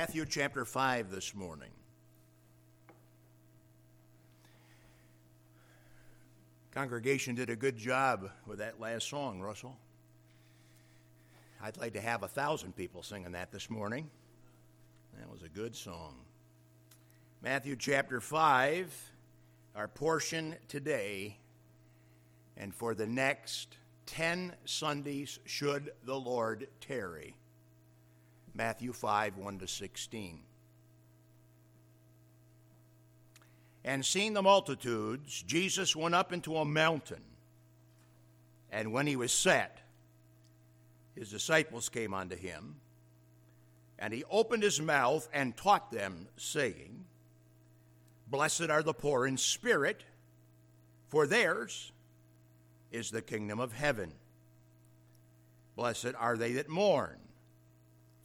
Matthew chapter 5 this morning. Congregation did a good job with that last song, Russell. I'd like to have a thousand people singing that this morning. That was a good song. Matthew chapter 5, our portion today, and for the next 10 Sundays, should the Lord tarry. Matthew 5, 1 to 16. And seeing the multitudes, Jesus went up into a mountain. And when he was set, his disciples came unto him. And he opened his mouth and taught them, saying, Blessed are the poor in spirit, for theirs is the kingdom of heaven. Blessed are they that mourn,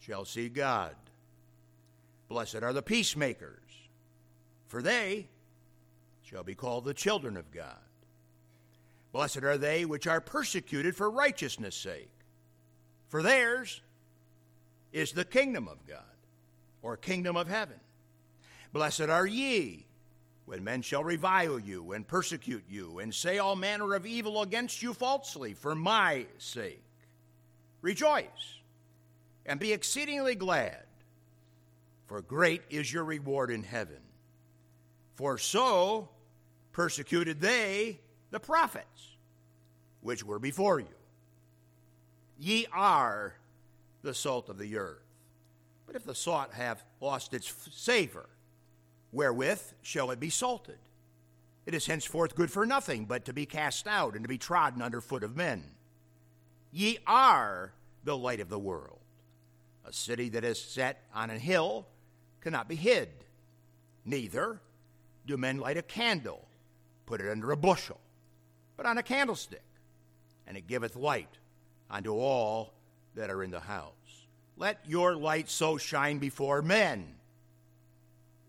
shall see God. Blessed are the peacemakers, for they shall be called the children of God. Blessed are they which are persecuted for righteousness' sake, for theirs is the kingdom of God, or kingdom of heaven. Blessed are ye when men shall revile you and persecute you, and say all manner of evil against you falsely for my sake. Rejoice and be exceedingly glad, for great is your reward in heaven. For so persecuted they the prophets which were before you. Ye are the salt of the earth. But if the salt have lost its savor, wherewith shall it be salted? It is henceforth good for nothing but to be cast out and to be trodden under foot of men. Ye are the light of the world. A city that is set on a hill cannot be hid. Neither do men light a candle put it under a bushel, but on a candlestick, and it giveth light unto all that are in the house. Let your light so shine before men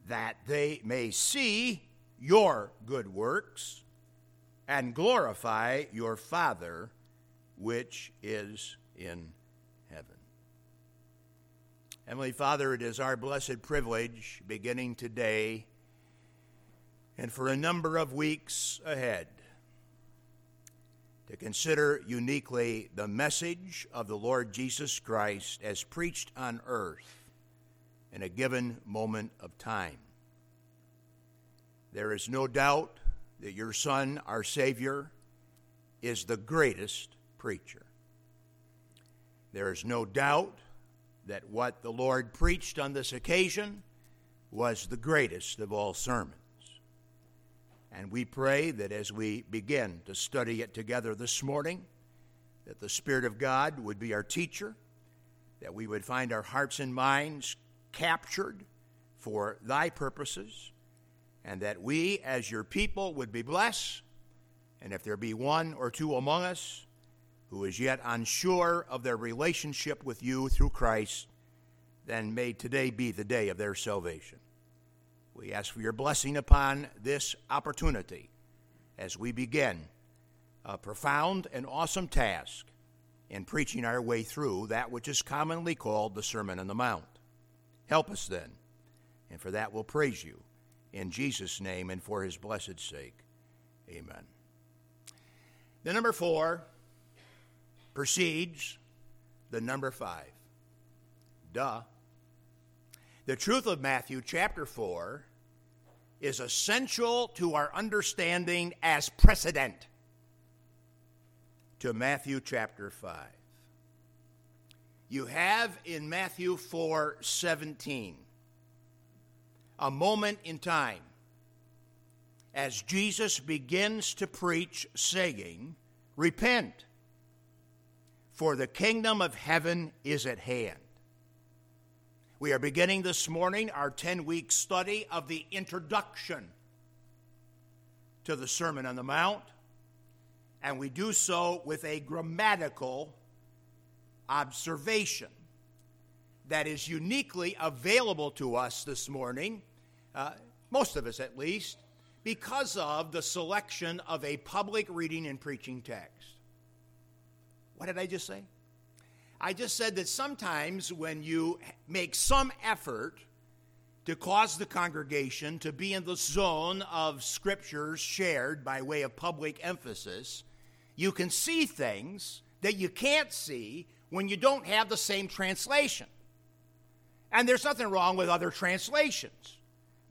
that they may see your good works and glorify your Father which is in. Heavenly Father, it is our blessed privilege beginning today and for a number of weeks ahead to consider uniquely the message of the Lord Jesus Christ as preached on earth in a given moment of time. There is no doubt that your Son, our Savior, is the greatest preacher. There is no doubt that what the Lord preached on this occasion was the greatest of all sermons. And we pray that as we begin to study it together this morning, that the Spirit of God would be our teacher, that we would find our hearts and minds captured for thy purposes, and that we, as your people, would be blessed. And if there be one or two among us who is yet unsure of their relationship with you through Christ, then may today be the day of their salvation. We ask for your blessing upon this opportunity as we begin a profound and awesome task in preaching our way through that which is commonly called the Sermon on the Mount. Help us then, and for that we'll praise you. In Jesus' name and for his blessed sake. Amen. The number four precedes the number five. Duh. The truth of Matthew chapter 4 is essential to our understanding as precedent to Matthew chapter 5. You have in Matthew 4 17 a moment in time as Jesus begins to preach, saying, Repent, for the kingdom of heaven is at hand. We are beginning this morning our 10 week study of the introduction to the Sermon on the Mount, and we do so with a grammatical observation that is uniquely available to us this morning, uh, most of us at least, because of the selection of a public reading and preaching text. What did I just say? I just said that sometimes when you make some effort to cause the congregation to be in the zone of scriptures shared by way of public emphasis, you can see things that you can't see when you don't have the same translation. And there's nothing wrong with other translations.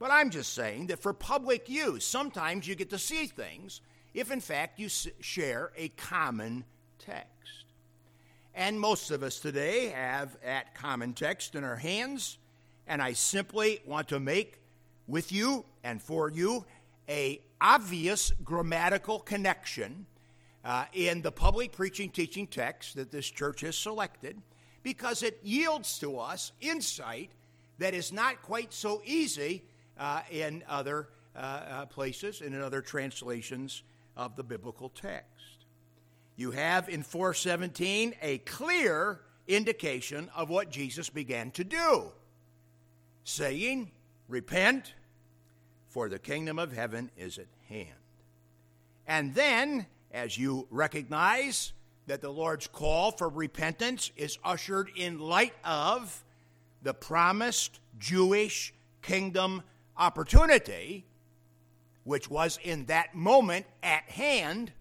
But I'm just saying that for public use, sometimes you get to see things if, in fact, you share a common text. And most of us today have that common text in our hands, and I simply want to make with you and for you a obvious grammatical connection uh, in the public preaching teaching text that this church has selected because it yields to us insight that is not quite so easy uh, in other uh, uh, places and in other translations of the biblical text. You have in 417 a clear indication of what Jesus began to do, saying, Repent, for the kingdom of heaven is at hand. And then, as you recognize that the Lord's call for repentance is ushered in light of the promised Jewish kingdom opportunity, which was in that moment at hand,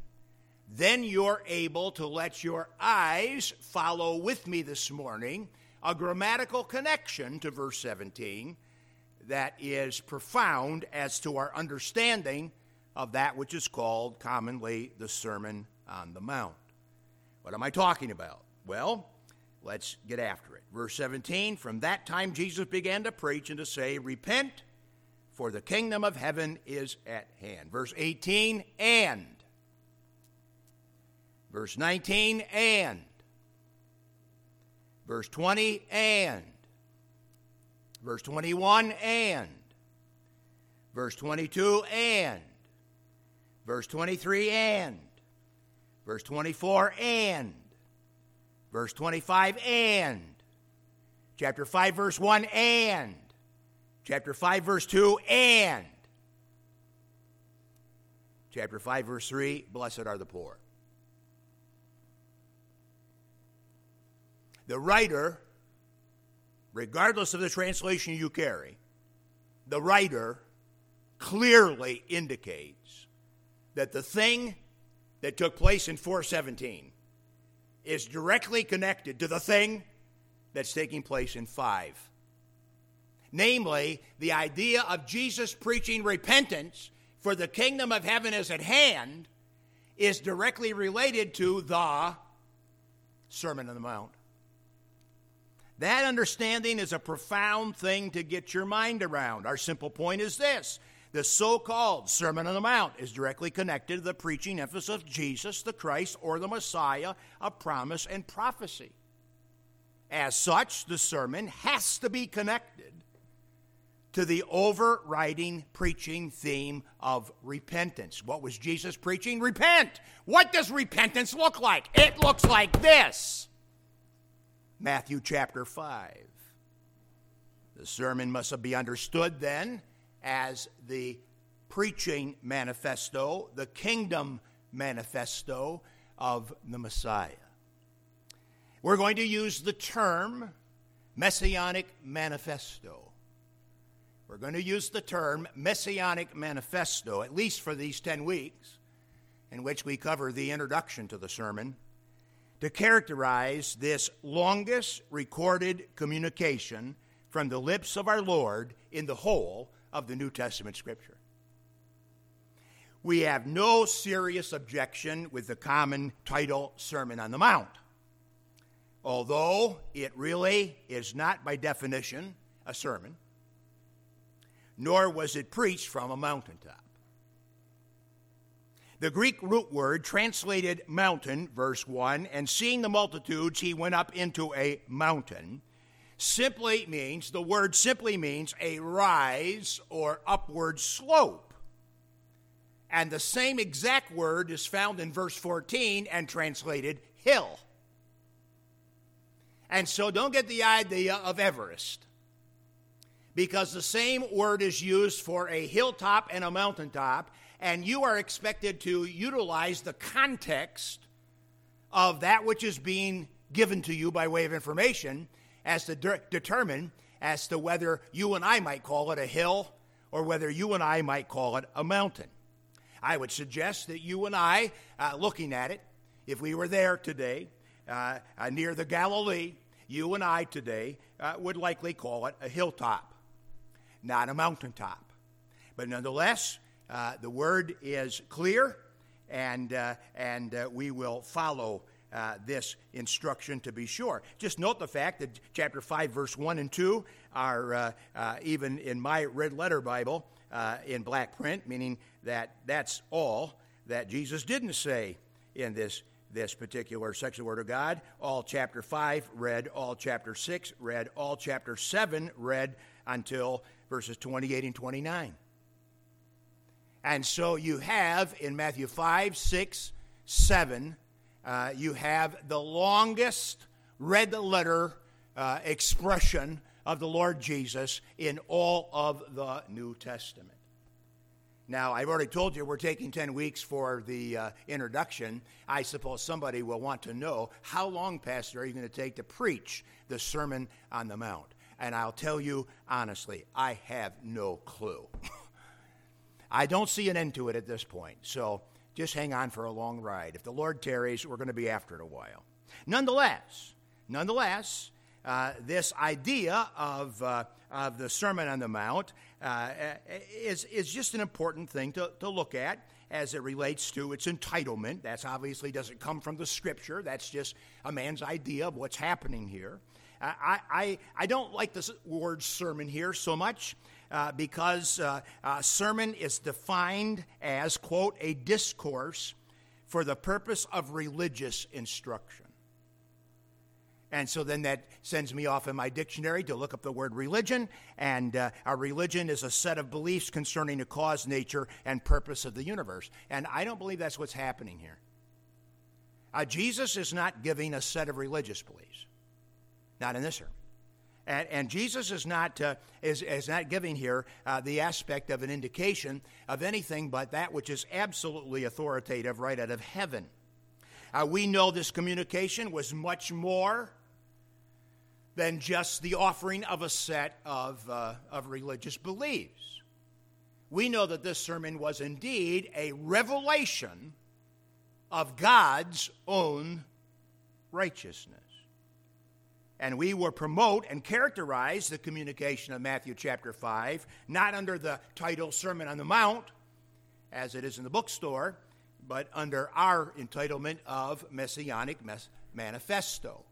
then you're able to let your eyes follow with me this morning a grammatical connection to verse 17 that is profound as to our understanding of that which is called commonly the Sermon on the Mount. What am I talking about? Well, let's get after it. Verse 17 From that time Jesus began to preach and to say, Repent for the kingdom of heaven is at hand. Verse 18, and. Verse 19, and. Verse 20, and. Verse 21, and. Verse 22, and. Verse 23, and. Verse 24, and. Verse 25, and. Chapter 5, verse 1, and Chapter 5, verse 2, and. Chapter 5, verse 3, blessed are the poor. The writer, regardless of the translation you carry, the writer clearly indicates that the thing that took place in 417 is directly connected to the thing that's taking place in 5 namely the idea of Jesus preaching repentance for the kingdom of heaven is at hand, is directly related to the Sermon on the Mount. That understanding is a profound thing to get your mind around. Our simple point is this the so called Sermon on the Mount is directly connected to the preaching emphasis of Jesus, the Christ, or the Messiah of promise and prophecy. As such, the sermon has to be connected to the overriding preaching theme of repentance. What was Jesus preaching? Repent. What does repentance look like? It looks like this Matthew chapter 5. The sermon must be understood then as the preaching manifesto, the kingdom manifesto of the Messiah. We're going to use the term Messianic Manifesto we're going to use the term Messianic Manifesto, at least for these 10 weeks, in which we cover the introduction to the sermon, to characterize this longest recorded communication from the lips of our Lord in the whole of the New Testament Scripture. We have no serious objection with the common title Sermon on the Mount, although it really is not by definition a sermon nor was it preached from a mountaintop. The Greek root word translated mountain, verse 1, and seeing the multitudes, he went up into a mountain, simply means, the word simply means a rise or upward slope. And the same exact word is found in verse 14 and translated hill. And so don't get the idea of Everest. Because the same word is used for a hilltop and a mountaintop, and you are expected to utilize the context of that which is being given to you by way of information as to de- determine as to whether you and I might call it a hill or whether you and I might call it a mountain. I would suggest that you and I, uh, looking at it, if we were there today uh, uh, near the Galilee, you and I today uh, would likely call it a hilltop, not a mountaintop. But nonetheless, uh, the word is clear, and, uh, and we will follow uh, this instruction to be sure. Just note the fact that chapter 5, verse 1 and 2 are uh, uh, even in my red letter Bible uh, in black print, meaning that that's all that Jesus didn't say in this, this particular section of the Word of God. All chapter 5 read, all chapter 6 read, all chapter 7 read until verses 28 and 29. And so you have in Matthew 5, 6, 7, uh, you have the longest red letter uh, expression of the Lord Jesus in all of the New Testament. Now, I've already told you we're taking 10 weeks for the uh, introduction. I suppose somebody will want to know how long, Pastor, are you going to take to preach the Sermon on the Mount? And I'll tell you honestly, I have no clue. I don't see an end to it at this point. So just hang on for a long ride. If the Lord tarries, we're going to be after it a while. Nonetheless, nonetheless, uh, this idea of, uh, of the Sermon on the Mount uh, is, is just an important thing to, to look at as it relates to its entitlement. That obviously doesn't come from the scripture, that's just a man's idea of what's happening here. I, I, I don't like the word sermon here so much uh, because uh, uh, sermon is defined as, quote, a discourse for the purpose of religious instruction. And so then that sends me off in my dictionary to look up the word religion. And uh, a religion is a set of beliefs concerning the cause, nature, and purpose of the universe. And I don't believe that's what's happening here. Uh, Jesus is not giving a set of religious beliefs, not in this sermon. And, and Jesus is not, uh, is, is not giving here uh, the aspect of an indication of anything but that which is absolutely authoritative right out of heaven. Uh, we know this communication was much more than just the offering of a set of, uh, of religious beliefs. We know that this sermon was indeed a revelation of God's own righteousness. And we will promote and characterize the communication of Matthew chapter 5, not under the title Sermon on the Mount, as it is in the bookstore, but under our entitlement of Messianic Manifesto.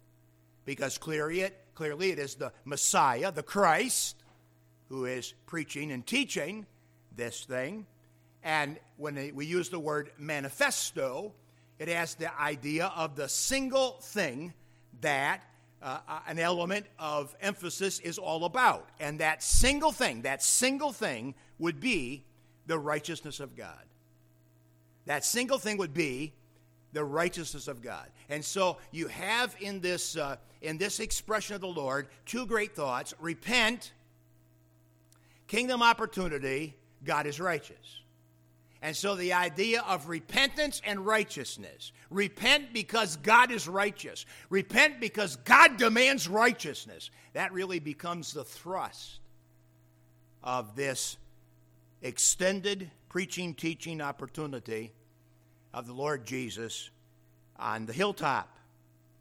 Because clearly it, clearly it is the Messiah, the Christ, who is preaching and teaching this thing. And when we use the word manifesto, it has the idea of the single thing that uh, uh, an element of emphasis is all about. And that single thing, that single thing would be the righteousness of God. That single thing would be the righteousness of God. And so you have in this, uh, in this expression of the Lord two great thoughts repent, kingdom opportunity, God is righteous. And so the idea of repentance and righteousness. Repent because God is righteous, repent because God demands righteousness. That really becomes the thrust of this extended preaching, teaching opportunity of the Lord Jesus on the hilltop.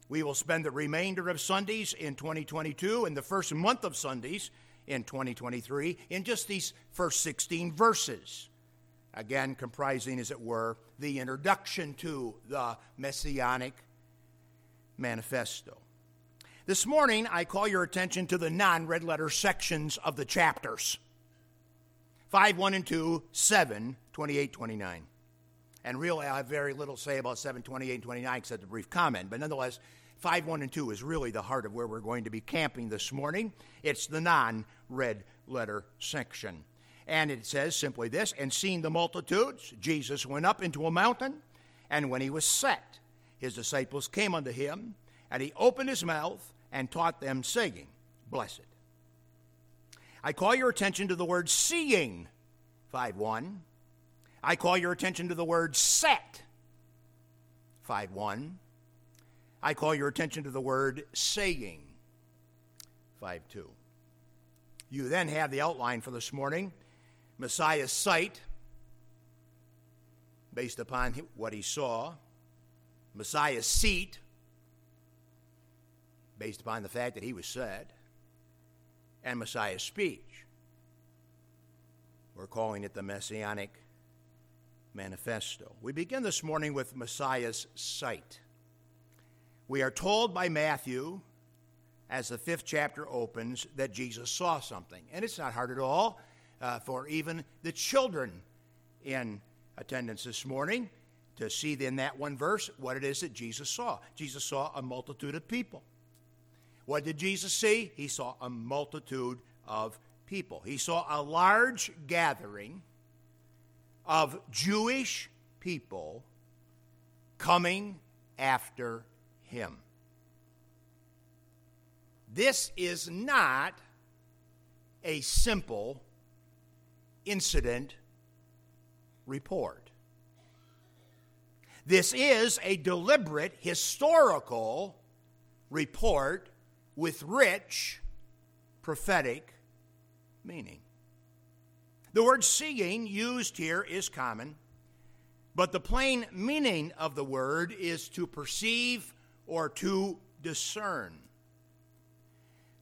We will spend the remainder of Sundays in 2022 and the first month of Sundays in 2023 in just these first 16 verses again, comprising, as it were, the introduction to the Messianic Manifesto. This morning, I call your attention to the non red letter sections of the chapters 5, 1, and 2, 7, 28, 29. And really, I have very little to say about 7, 28, and 29 except a brief comment. But nonetheless, 5, 1, and 2 is really the heart of where we're going to be camping this morning. It's the non red letter section. And it says simply this And seeing the multitudes, Jesus went up into a mountain, and when he was set, his disciples came unto him, and he opened his mouth and taught them, saying, Blessed. I call your attention to the word seeing, 5 1. I call your attention to the word set, 5 1. I call your attention to the word saying, 5 2. You then have the outline for this morning Messiah's sight, based upon what he saw, Messiah's seat, based upon the fact that he was said, and Messiah's speech. We're calling it the Messianic Manifesto. We begin this morning with Messiah's sight. We are told by Matthew, as the fifth chapter opens, that Jesus saw something. And it's not hard at all uh, for even the children in attendance this morning to see in that one verse what it is that Jesus saw. Jesus saw a multitude of people. What did Jesus see? He saw a multitude of people. He saw a large gathering of Jewish people coming after him. This is not a simple incident report. This is a deliberate historical report with rich prophetic meaning. The word seeing used here is common, but the plain meaning of the word is to perceive or to discern.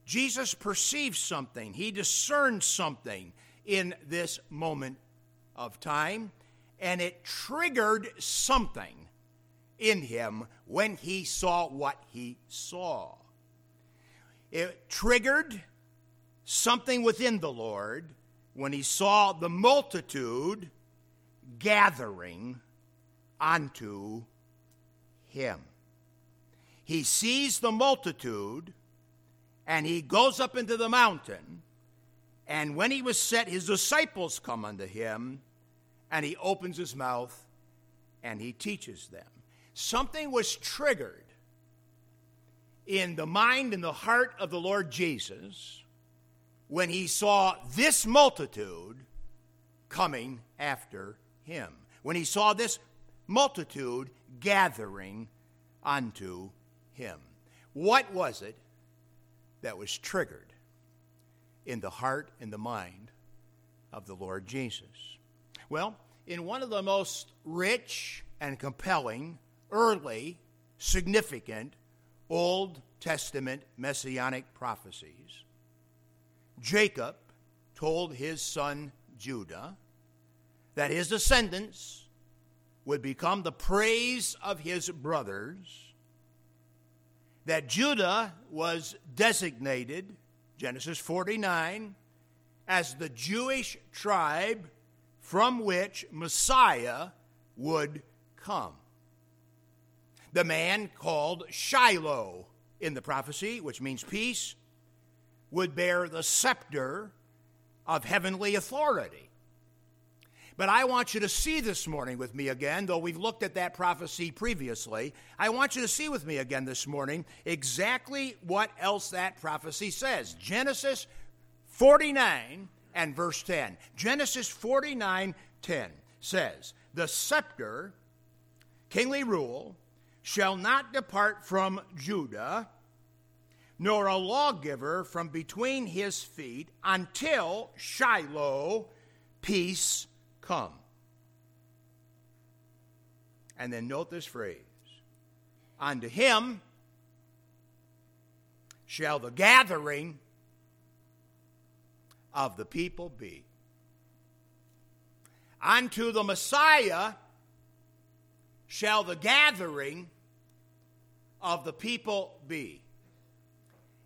Jesus perceived something, he discerned something in this moment of time, and it triggered something in him when he saw what he saw. It triggered something within the Lord when he saw the multitude gathering unto him. He sees the multitude and he goes up into the mountain and when he was set, his disciples come unto him, and he opens his mouth and he teaches them. Something was triggered in the mind and the heart of the Lord Jesus when he saw this multitude coming after him. When he saw this multitude gathering unto him. What was it that was triggered? In the heart and the mind of the Lord Jesus? Well, in one of the most rich and compelling, early, significant Old Testament messianic prophecies, Jacob told his son Judah that his descendants would become the praise of his brothers, that Judah was designated Genesis 49, as the Jewish tribe from which Messiah would come. The man called Shiloh in the prophecy, which means peace, would bear the scepter of heavenly authority. But I want you to see this morning with me again, though we've looked at that prophecy previously. I want you to see with me again this morning exactly what else that prophecy says. Genesis 49 and verse 10. Genesis 49 10 says, The scepter, kingly rule, shall not depart from Judah, nor a lawgiver from between his feet until Shiloh peace come. And then note this phrase Unto him shall the gathering of the people be. Unto the Messiah shall the gathering of the people be.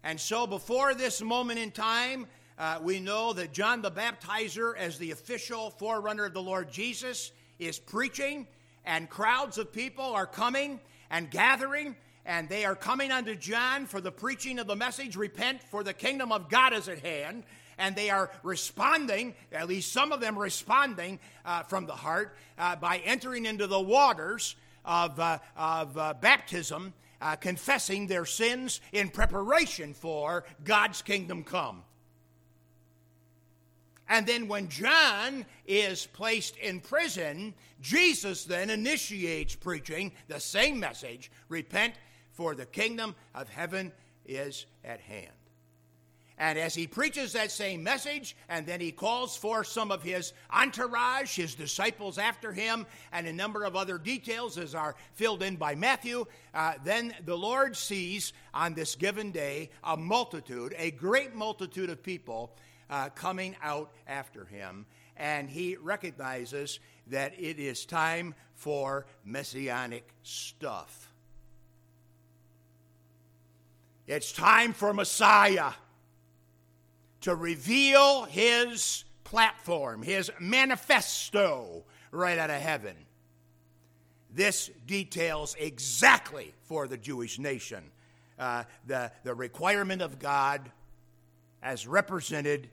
And so, before this moment in time, uh, we know that John the Baptizer, as the official forerunner of the Lord Jesus, is preaching, and crowds of people are coming and gathering, and they are coming unto John for the preaching of the message repent, for the kingdom of God is at hand. And they are responding, at least some of them responding uh, from the heart, uh, by entering into the waters of, uh, of uh, baptism, uh, confessing their sins in preparation for God's kingdom come. And then when John is placed in prison, Jesus then initiates preaching the same message repent, for the kingdom of heaven is at hand. And as he preaches that same message, and then he calls for some of his entourage, his disciples after him, and a number of other details as are filled in by Matthew, uh, then the Lord sees on this given day a multitude, a great multitude of people uh, coming out after him, and he recognizes that it is time for messianic stuff. It's time for Messiah to reveal his platform, his manifesto right out of heaven. This details exactly for the Jewish nation uh, the, the requirement of God as represented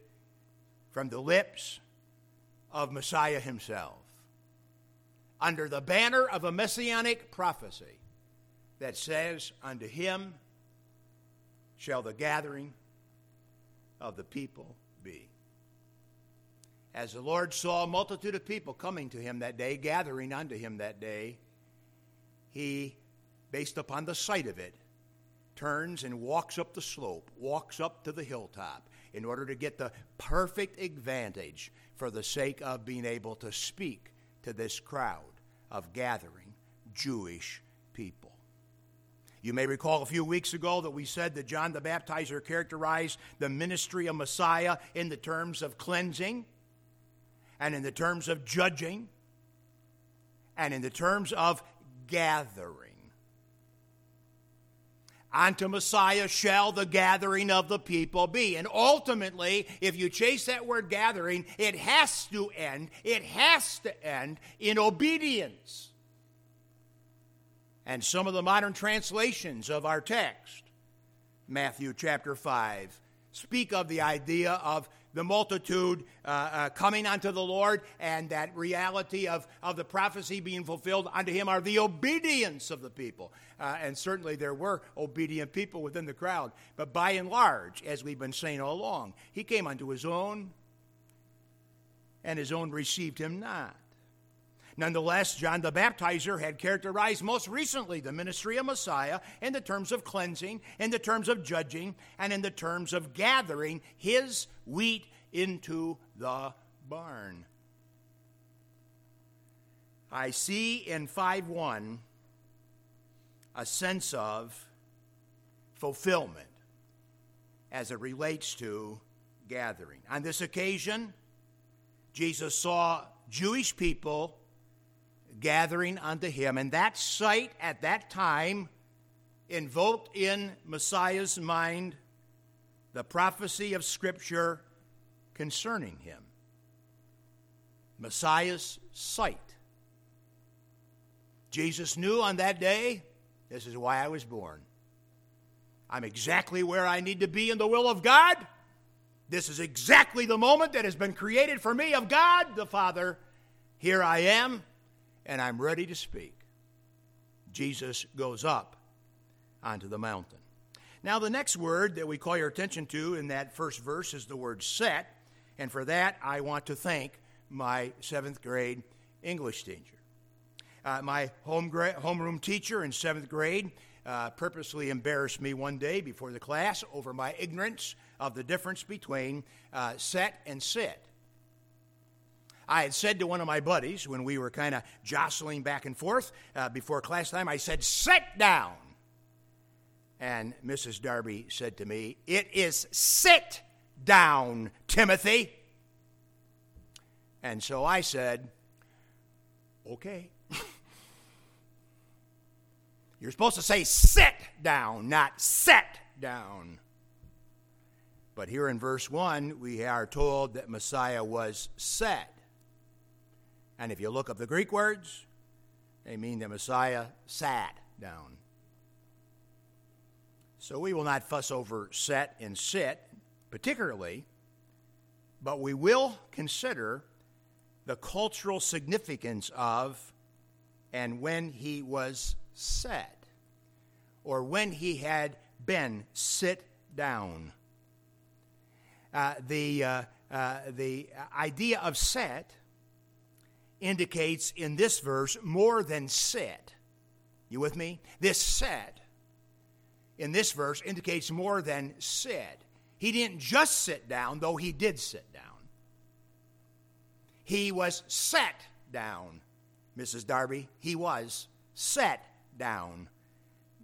from the lips of Messiah himself under the banner of a messianic prophecy that says, Unto him shall the gathering of the people be. As the Lord saw a multitude of people coming to him that day, gathering unto him that day, he, based upon the sight of it, turns and walks up the slope, walks up to the hilltop, in order to get the perfect advantage for the sake of being able to speak to this crowd of gathering Jewish people. You may recall a few weeks ago that we said that John the Baptizer characterized the ministry of Messiah in the terms of cleansing, and in the terms of judging, and in the terms of gathering. Unto Messiah shall the gathering of the people be. And ultimately, if you chase that word gathering, it has to end, it has to end in obedience. And some of the modern translations of our text, Matthew chapter 5, speak of the idea of the multitude uh, uh, coming unto the Lord, and that reality of, of the prophecy being fulfilled unto him are the obedience of the people. Uh, and certainly there were obedient people within the crowd. But by and large, as we've been saying all along, he came unto his own, and his own received him not. Nonetheless, John the Baptizer had characterized most recently the ministry of Messiah in the terms of cleansing, in the terms of judging, and in the terms of gathering his wheat into the barn. I see in 5 1 a sense of fulfillment as it relates to gathering. On this occasion, Jesus saw Jewish people gathering unto him. And that sight at that time invoked in Messiah's mind the prophecy of Scripture concerning him. Messiah's sight. Jesus knew on that day, this is why I was born. I'm exactly where I need to be in the will of God. This is exactly the moment that has been created for me of God the Father. Here I am and I'm ready to speak. Jesus goes up onto the mountain. Now, the next word that we call your attention to in that first verse is the word set, and for that I want to thank my seventh grade English teacher. Uh, my home gra- homeroom teacher in seventh grade uh, purposely embarrassed me one day before the class over my ignorance of the difference between uh, set and sit. I had said to one of my buddies when we were kind of jostling back and forth uh, before class time, I said, Sit down. And Mrs. Darby said to me, It is sit down, Timothy. And so I said, Okay. You're supposed to say sit down, not set down. But here in verse 1, we are told that Messiah was set. And if you look up the Greek words, they mean the Messiah sat down. So we will not fuss over set and sit, particularly, but we will consider the cultural significance of and when he was set, or when he had been sit down. Uh, the, uh, uh, the idea of set indicates in this verse more than sit. You with me? This set in this verse indicates more than sit. He didn't just sit down, though he did sit down. He was set down, Mrs. Darby. He was set down,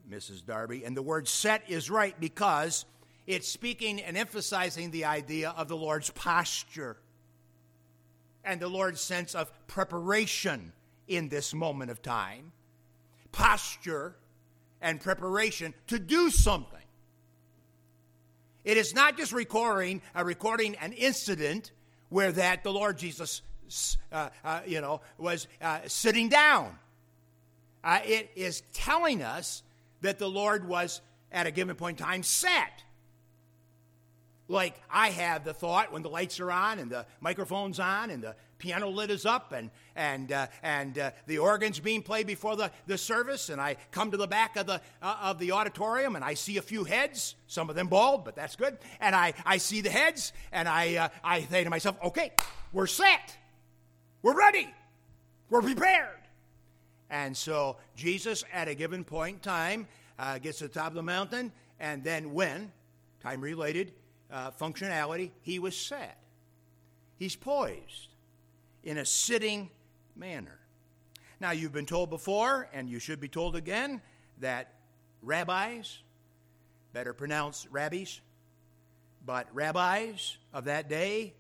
Mrs. Darby. And the word set is right because it's speaking and emphasizing the idea of the Lord's posture and the Lord's sense of preparation in this moment of time. Posture and preparation to do something. It is not just recording, uh, recording an incident where that the Lord Jesus, uh, uh, you know, was uh, sitting down. Uh, it is telling us that the Lord was at a given point in time set. Like I have the thought when the lights are on and the microphone's on and the piano lid is up and, and, uh, and uh, the organ's being played before the, the service, and I come to the back of the, uh, of the auditorium and I see a few heads, some of them bald, but that's good. And I, I see the heads, and I, uh, I say to myself, okay, we're set, we're ready, we're prepared. And so Jesus, at a given point in time, uh, gets to the top of the mountain, and then when, time related uh, functionality, he was set. He's poised in a sitting manner. Now, you've been told before, and you should be told again, that rabbis, better pronounced rabbis, but rabbis of that day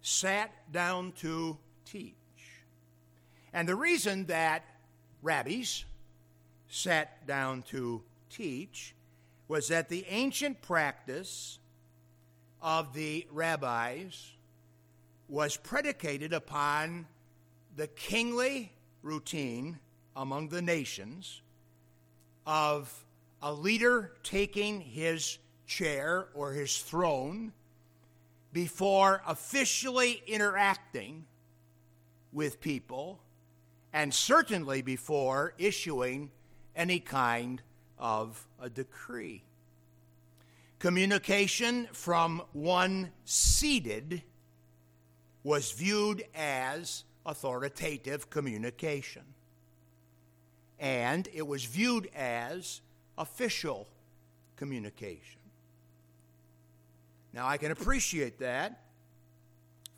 sat down to teach. And the reason that rabbis sat down to teach was that the ancient practice of the rabbis was predicated upon the kingly routine among the nations of a leader taking his chair or his throne before officially interacting with people and certainly before issuing any kind of a decree. Communication from one seated was viewed as authoritative communication. And it was viewed as official communication. Now, I can appreciate that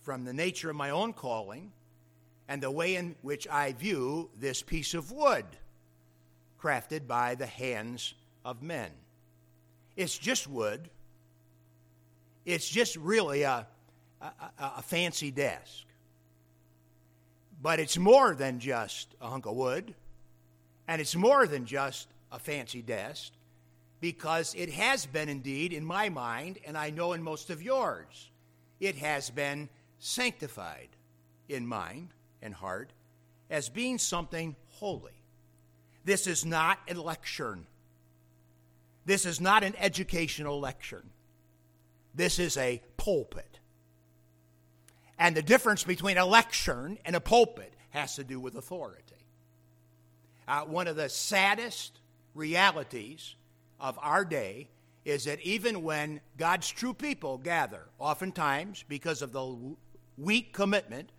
from the nature of my own calling and the way in which I view this piece of wood crafted by the hands of men. It's just wood. It's just really a, a, a, fancy desk. But it's more than just a hunk of wood, and it's more than just a fancy desk, because it has been indeed, in my mind, and I know in most of yours, it has been sanctified in mind and heart as being something holy. This is not a lecture. This is not an educational lecture. This is a pulpit. And the difference between a lectern and a pulpit has to do with authority. Uh, one of the saddest realities of our day is that even when God's true people gather, oftentimes because of the weak commitment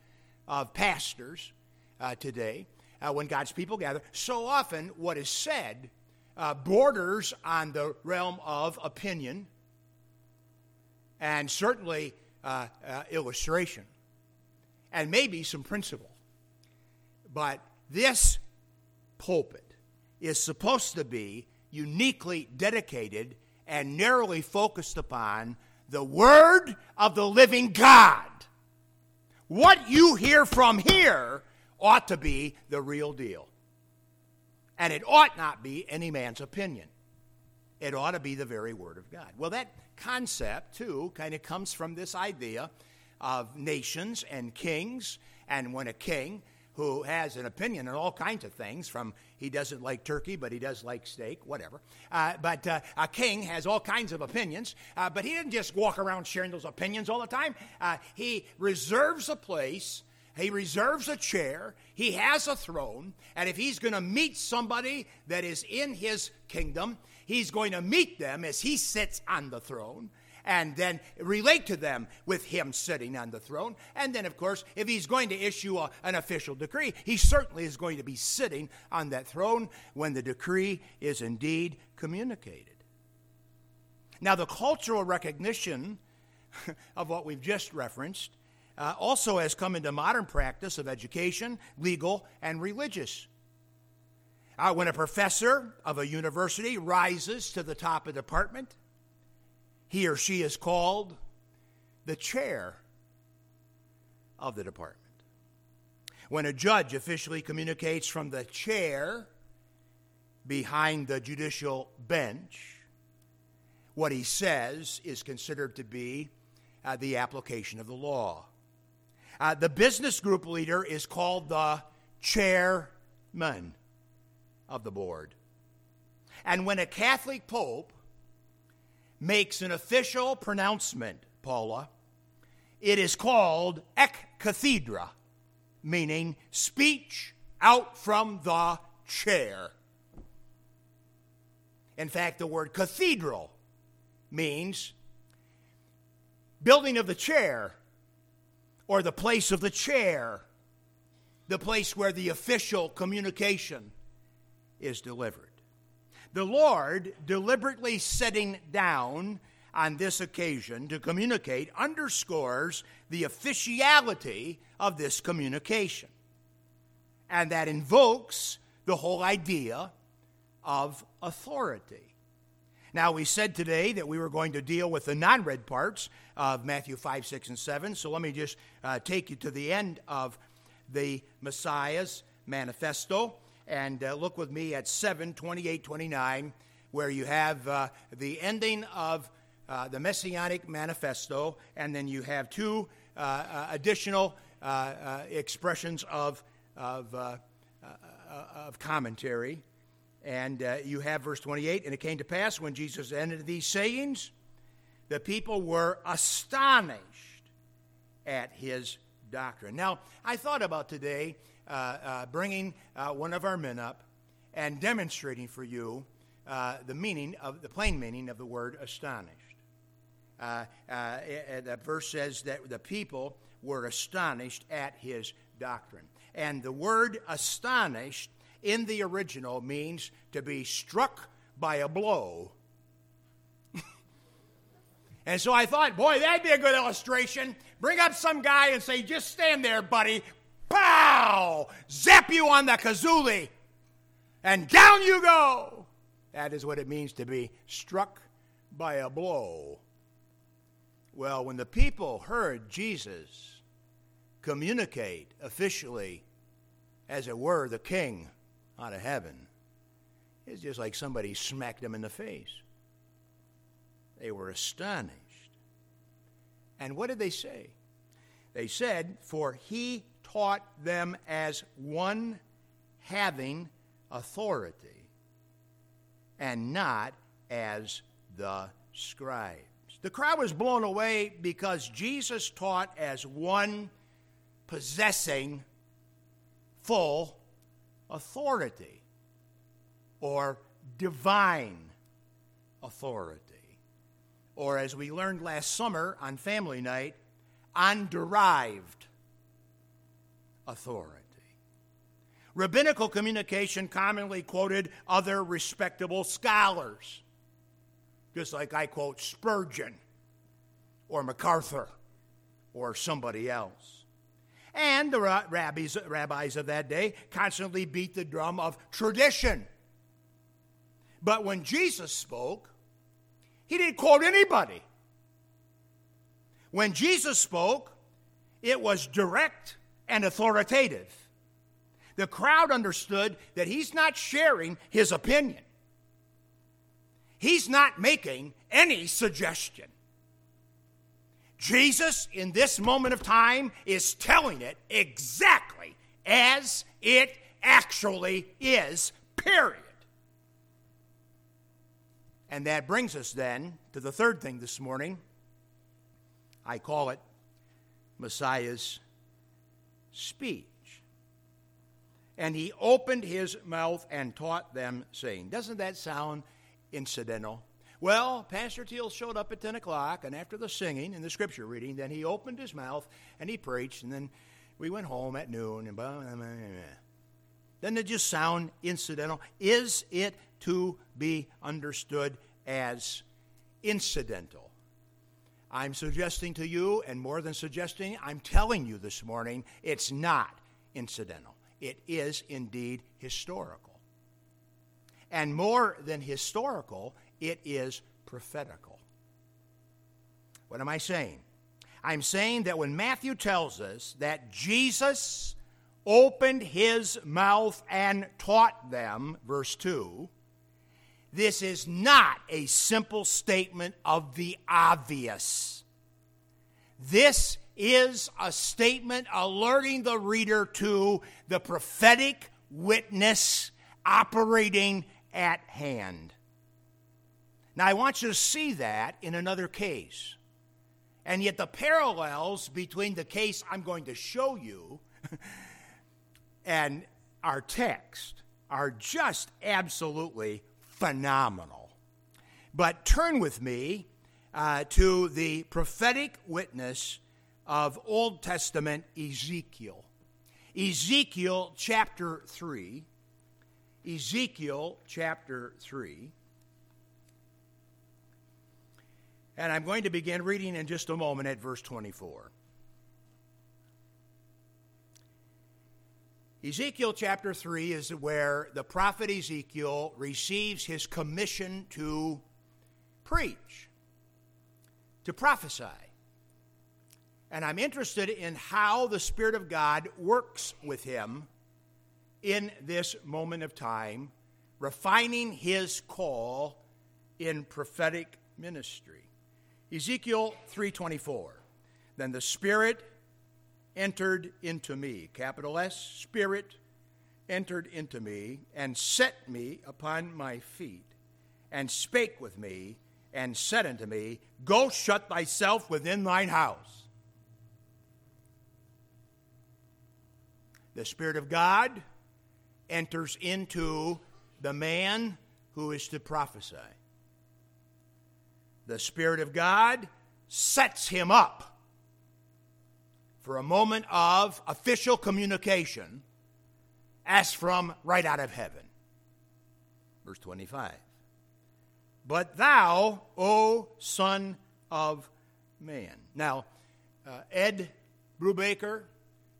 of pastors uh, today, uh, when God's people gather, so often what is said uh, borders on the realm of opinion and certainly uh, uh, illustration and maybe some principle. But this pulpit is supposed to be uniquely dedicated and narrowly focused upon the Word of the living God. What you hear from here ought to be the real deal. And it ought not be any man's opinion. It ought to be the very Word of God. Well, that concept, too, kind of comes from this idea of nations and kings. And when a king who has an opinion on all kinds of things, from he doesn't like turkey, but he does like steak, whatever. Uh, but uh, a king has all kinds of opinions, uh, but he didn't just walk around sharing those opinions all the time. Uh, he reserves a place. He reserves a chair. He has a throne. And if he's going to meet somebody that is in his kingdom, he's going to meet them as he sits on the throne and then relate to them with him sitting on the throne. And then, of course, if he's going to issue a, an official decree, he certainly is going to be sitting on that throne when the decree is indeed communicated. Now, the cultural recognition of what we've just referenced uh, also has come into modern practice of education, legal, and religious. Uh, when a professor of a university rises to the top of the department, he or she is called the chair of the department. When a judge officially communicates from the chair behind the judicial bench, what he says is considered to be uh, the application of the law. Uh, the business group leader is called the chairman of the board. And when a Catholic pope makes an official pronouncement, Paula, it is called ex cathedra, meaning speech out from the chair. In fact, the word cathedral means building of the chair or the place of the chair, the place where the official communication is delivered the Lord deliberately sitting down on this occasion to communicate underscores the officiality of this communication. And that invokes the whole idea of authority. Now, we said today that we were going to deal with the non read parts of Matthew 5, 6, and 7. So let me just uh, take you to the end of the Messiah's manifesto and uh, look with me at 7 28 29, where you have uh, the ending of uh, the Messianic Manifesto, and then you have two uh, uh, additional expressions of, of, of commentary. And you have verse 28 And it came to pass when Jesus ended these sayings, the people were astonished at his doctrine. Now, I thought about today uh, uh, bringing uh, one of our men up and demonstrating for you the meaning of the plain meaning of the word astonished. Uh, uh, the verse says that the people were astonished at his doctrine. And the word astonished in the original means to be struck by a blow. and so I thought, boy, that'd be a good illustration. Bring up some guy and say, just stand there, buddy pow, zap you on the kazuli, and down you go. That is what it means to be struck by a blow. Well, when the people heard Jesus communicate officially, as it were, the king out of heaven, it's just like somebody smacked them in the face. They were astonished. And what did they say? They said, For he taught them as one having authority and not as the scribes. The crowd was blown away because Jesus taught as one possessing full authority or divine authority. Or, as we learned last summer on family night, underived authority. Rabbinical communication commonly quoted other respectable scholars, just like I quote Spurgeon or MacArthur or somebody else. And the rabbis, rabbis of that day constantly beat the drum of tradition. But when Jesus spoke, he didn't quote anybody. When Jesus spoke, it was direct and authoritative. The crowd understood that he's not sharing his opinion, he's not making any suggestion. Jesus, in this moment of time, is telling it exactly as it actually is, period. And that brings us then to the third thing this morning. I call it Messiah's speech. And he opened his mouth and taught them, saying, Doesn't that sound incidental? Well, Pastor Teal showed up at 10 o'clock, and after the singing and the scripture reading, then he opened his mouth and he preached, and then we went home at noon, and blah, blah, blah, it just sound incidental? Is it to be understood as incidental? I'm suggesting to you, and more than suggesting, I'm telling you this morning, it's not incidental. It is indeed historical. And more than historical, it is prophetical. What am I saying? I'm saying that when Matthew tells us that Jesus opened his mouth and taught them, verse 2, this is not a simple statement of the obvious. This is a statement alerting the reader to the prophetic witness operating at hand. Now, I want you to see that in another case. And yet, the parallels between the case I'm going to show you and our text are just absolutely phenomenal. But turn with me uh, to the prophetic witness of Old Testament Ezekiel. Ezekiel chapter 3. Ezekiel chapter 3. And I'm going to begin reading in just a moment at verse 24. Ezekiel chapter 3 is where the prophet Ezekiel receives his commission to preach, to prophesy. And I'm interested in how the Spirit of God works with him in this moment of time, refining his call in prophetic ministry. Ezekiel 3:24. Then the Spirit entered into me, capital S, Spirit entered into me and set me upon my feet and spake with me and said unto me, Go shut thyself within thine house. The Spirit of God enters into the man who is to prophesy the Spirit of God sets him up for a moment of official communication as from right out of heaven. Verse 25. But thou, O Son of Man. Now, uh, Ed Brubaker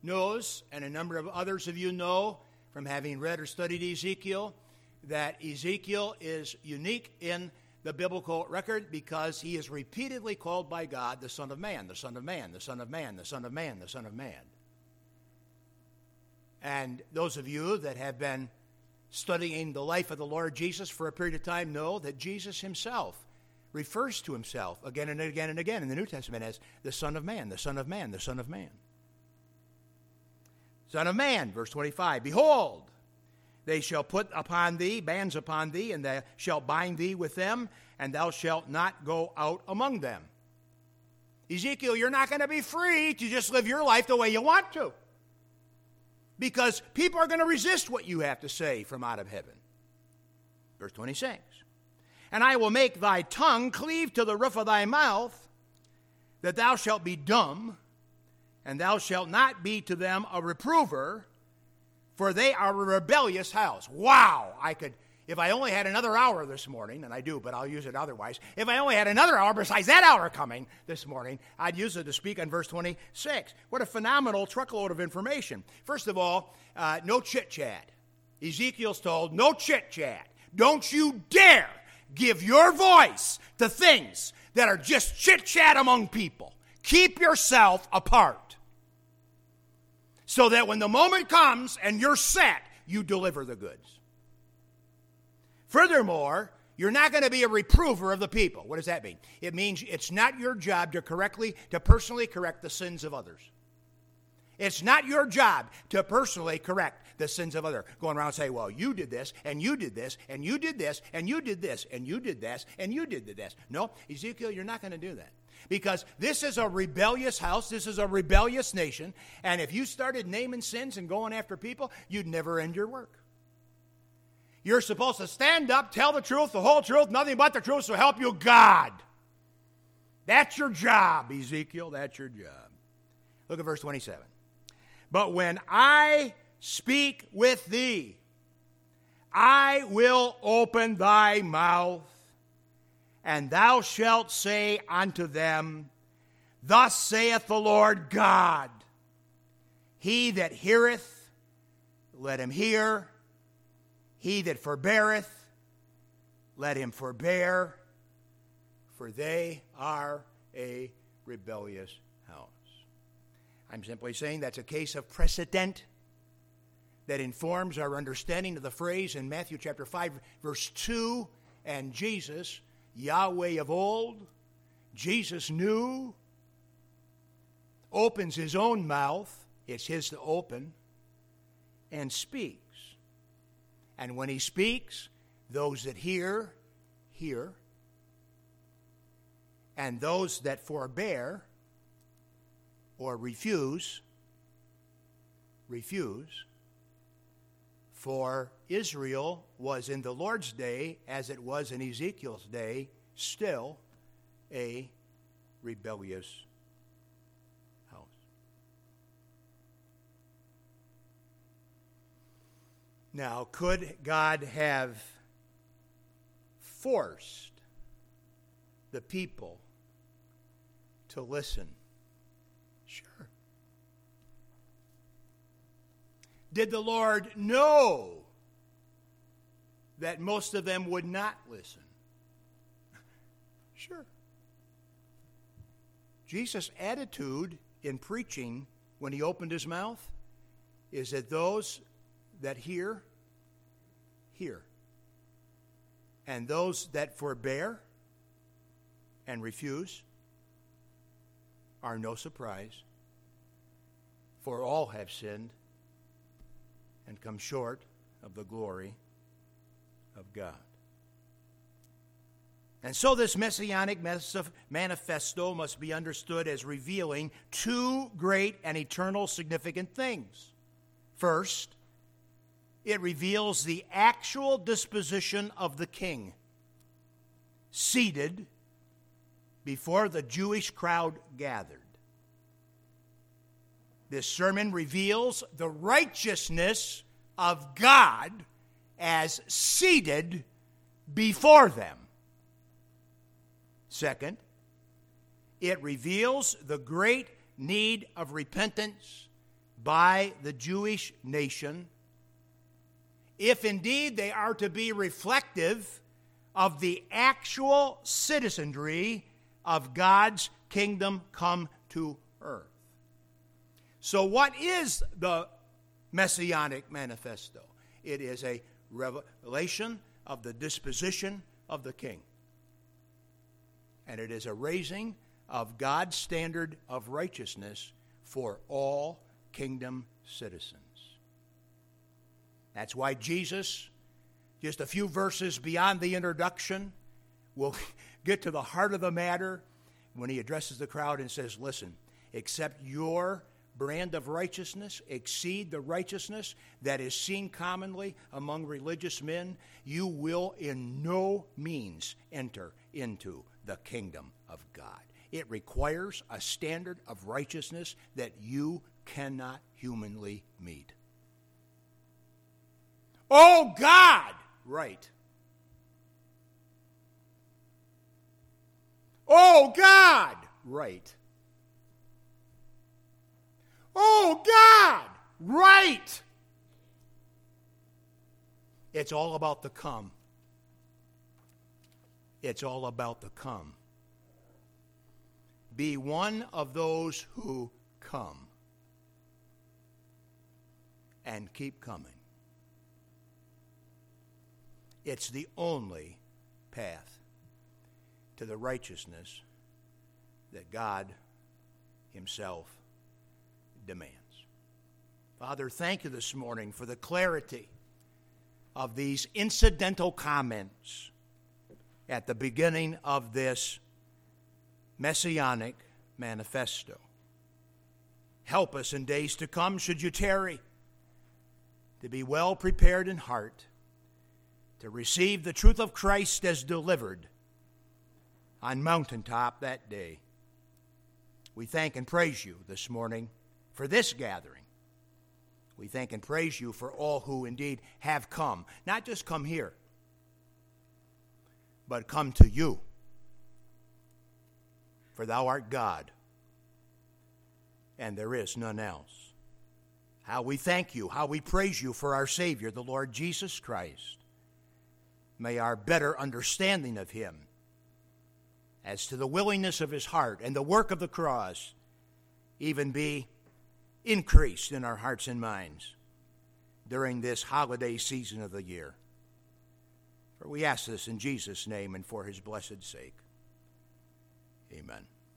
knows, and a number of others of you know from having read or studied Ezekiel, that Ezekiel is unique in the biblical record because he is repeatedly called by God the Son of Man, the Son of Man, the Son of Man, the Son of Man, the Son of Man. And those of you that have been studying the life of the Lord Jesus for a period of time know that Jesus himself refers to himself again and again and again in the New Testament as the Son of Man, the Son of Man, the Son of Man. Son of Man, verse 25, Behold, they shall put upon thee bands upon thee, and they shall bind thee with them, and thou shalt not go out among them. Ezekiel, you're not going to be free to just live your life the way you want to. Because people are going to resist what you have to say from out of heaven. Verse 26 And I will make thy tongue cleave to the roof of thy mouth, that thou shalt be dumb, and thou shalt not be to them a reprover for they are a rebellious house. Wow! I could, if I only had another hour this morning, and I do, but I'll use it otherwise. If I only had another hour besides that hour coming this morning, I'd use it to speak on verse 26. What a phenomenal truckload of information. First of all, uh, no chit chat. Ezekiel's told, no chit chat. Don't you dare give your voice to things that are just chit chat among people. Keep yourself apart so that when the moment comes and you're set, you deliver the goods. Furthermore, you're not going to be a reprover of the people. What does that mean? It means it's not your job to correctly, to personally correct the sins of others. It's not your job to personally correct the sins of other. Going around saying, well, you did this, and you did this, and you did this, and you did this, and you did this, and you did this. No, Ezekiel, you're not going to do that. Because this is a rebellious house, this is a rebellious nation, and if you started naming sins and going after people, you'd never end your work. You're supposed to stand up, tell the truth, the whole truth, nothing but the truth, so help you God. That's your job, Ezekiel. That's your job. Look at verse 27. But when I speak with thee, I will open thy mouth, and thou shalt say unto them, Thus saith the Lord God, He that heareth, let him hear, he that forbeareth, let him forbear, for they are a rebellious house. I'm simply saying that's a case of precedent that informs our understanding of the phrase in Matthew chapter 5, verse 2 and Jesus, Yahweh of old, Jesus knew, opens his own mouth, it's his to open, and speaks. And when he speaks, those that hear, hear, and those that forbear, or refuse, refuse. For Israel was in the Lord's day, as it was in Ezekiel's day, still a rebellious house. Now, could God have forced the people to listen? Sure. Did the Lord know that most of them would not listen? Sure. Jesus' attitude in preaching when he opened his mouth is that those that hear, hear. And those that forbear and refuse, are no surprise, for all have sinned and come short of the glory of God. And so, this messianic manifesto must be understood as revealing two great and eternal significant things. First, it reveals the actual disposition of the king, seated before the Jewish crowd gathered. This sermon reveals the righteousness of God as seated before them. Second, it reveals the great need of repentance by the Jewish nation, if indeed they are to be reflective of the actual citizenry of God's kingdom come to earth. So, what is the Messianic Manifesto? It is a revelation of the disposition of the king. And it is a raising of God's standard of righteousness for all kingdom citizens. That's why Jesus, just a few verses beyond the introduction, will get to the heart of the matter when he addresses the crowd and says, Listen, except your brand of righteousness exceed the righteousness that is seen commonly among religious men, you will in no means enter into the kingdom of God. It requires a standard of righteousness that you cannot humanly meet. Oh God! Right. Oh, God! Right. Oh, God! Right! It's all about the come. It's all about the come. Be one of those who come and keep coming. It's the only path to the righteousness that God Himself demands. Father, thank you this morning for the clarity of these incidental comments at the beginning of this messianic manifesto. Help us in days to come, should you tarry, to be well prepared in heart, to receive the truth of Christ as delivered on mountaintop that day. We thank and praise you this morning for this gathering. We thank and praise you for all who indeed have come, not just come here, but come to you. For thou art God, and there is none else. How we thank you, how we praise you for our Savior, the Lord Jesus Christ. May our better understanding of him as to the willingness of his heart and the work of the cross even be increased in our hearts and minds during this holiday season of the year. For we ask this in Jesus' name and for his blessed sake. Amen.